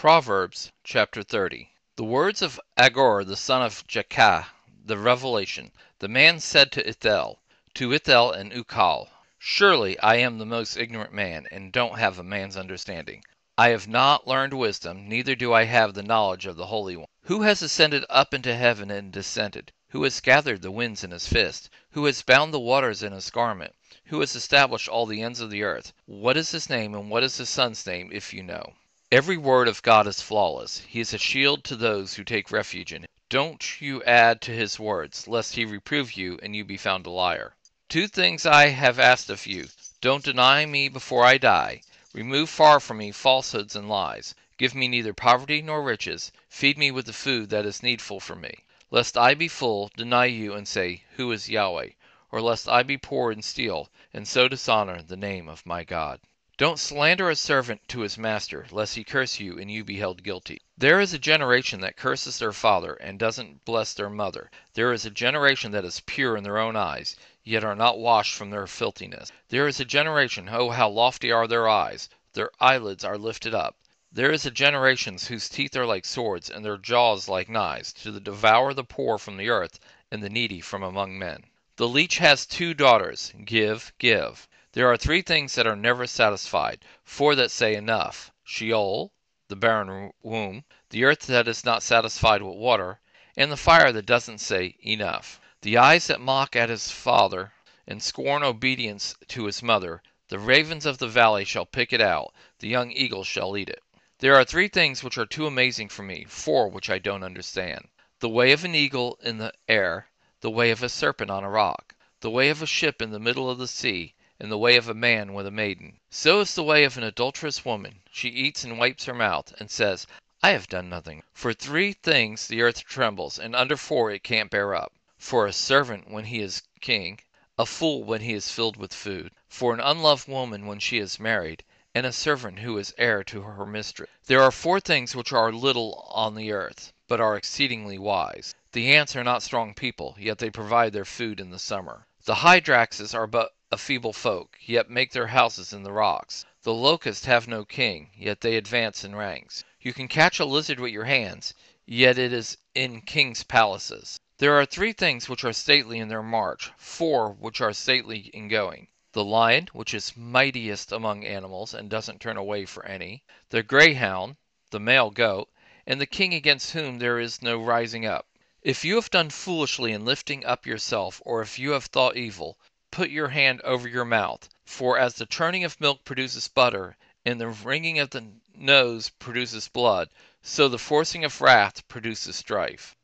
Proverbs chapter 30. The words of Agur the son of Jakeh, the revelation. The man said to Ithiel, to Ithiel and Ucal, Surely I am the most ignorant man, and don't have a man's understanding. I have not learned wisdom, neither do I have the knowledge of the Holy One. Who has ascended up into heaven and descended? Who has gathered the winds in his fist? Who has bound the waters in his garment? Who has established all the ends of the earth? What is his name, and what is his son's name, if you know? Every word of God is flawless. He is a shield to those who take refuge in him. Don't you add to his words, lest he reprove you, and you be found a liar. Two things I have asked of you. Don't deny me before I die. Remove far from me falsehoods and lies. Give me neither poverty nor riches. Feed me with the food that is needful for me. Lest I be full, deny you, and say, Who is Yahweh? Or lest I be poor and steal, and so dishonor the name of my God. Don't slander a servant to his master, lest he curse you and you be held guilty. There is a generation that curses their father and doesn't bless their mother. There is a generation that is pure in their own eyes, yet are not washed from their filthiness. There is a generation, oh, how lofty are their eyes! Their eyelids are lifted up. There is a generation whose teeth are like swords, and their jaws like knives, to devour the poor from the earth, and the needy from among men. The leech has two daughters. Give, give. There are three things that are never satisfied, four that say enough. Sheol, the barren womb, the earth that is not satisfied with water, and the fire that doesn't say enough. The eyes that mock at his father and scorn obedience to his mother, the ravens of the valley shall pick it out, the young eagles shall eat it. There are three things which are too amazing for me, four which I don't understand. The way of an eagle in the air, the way of a serpent on a rock, the way of a ship in the middle of the sea in the way of a man with a maiden. So is the way of an adulterous woman. She eats and wipes her mouth, and says, I have done nothing. For three things the earth trembles, and under four it can't bear up. For a servant when he is king, a fool when he is filled with food, for an unloved woman when she is married, and a servant who is heir to her mistress. There are four things which are little on the earth, but are exceedingly wise. The ants are not strong people, yet they provide their food in the summer. The hyraxes are but a feeble folk, yet make their houses in the rocks. The locusts have no king, yet they advance in ranks. You can catch a lizard with your hands, yet it is in kings' palaces. There are three things which are stately in their march, four which are stately in going. The lion, which is mightiest among animals, and doesn't turn away for any. The greyhound, the male goat, and the king against whom there is no rising up. If you have done foolishly in lifting up yourself, or if you have thought evil, put your hand over your mouth. For as the churning of milk produces butter, and the wringing of the nose produces blood, so the forcing of wrath produces strife.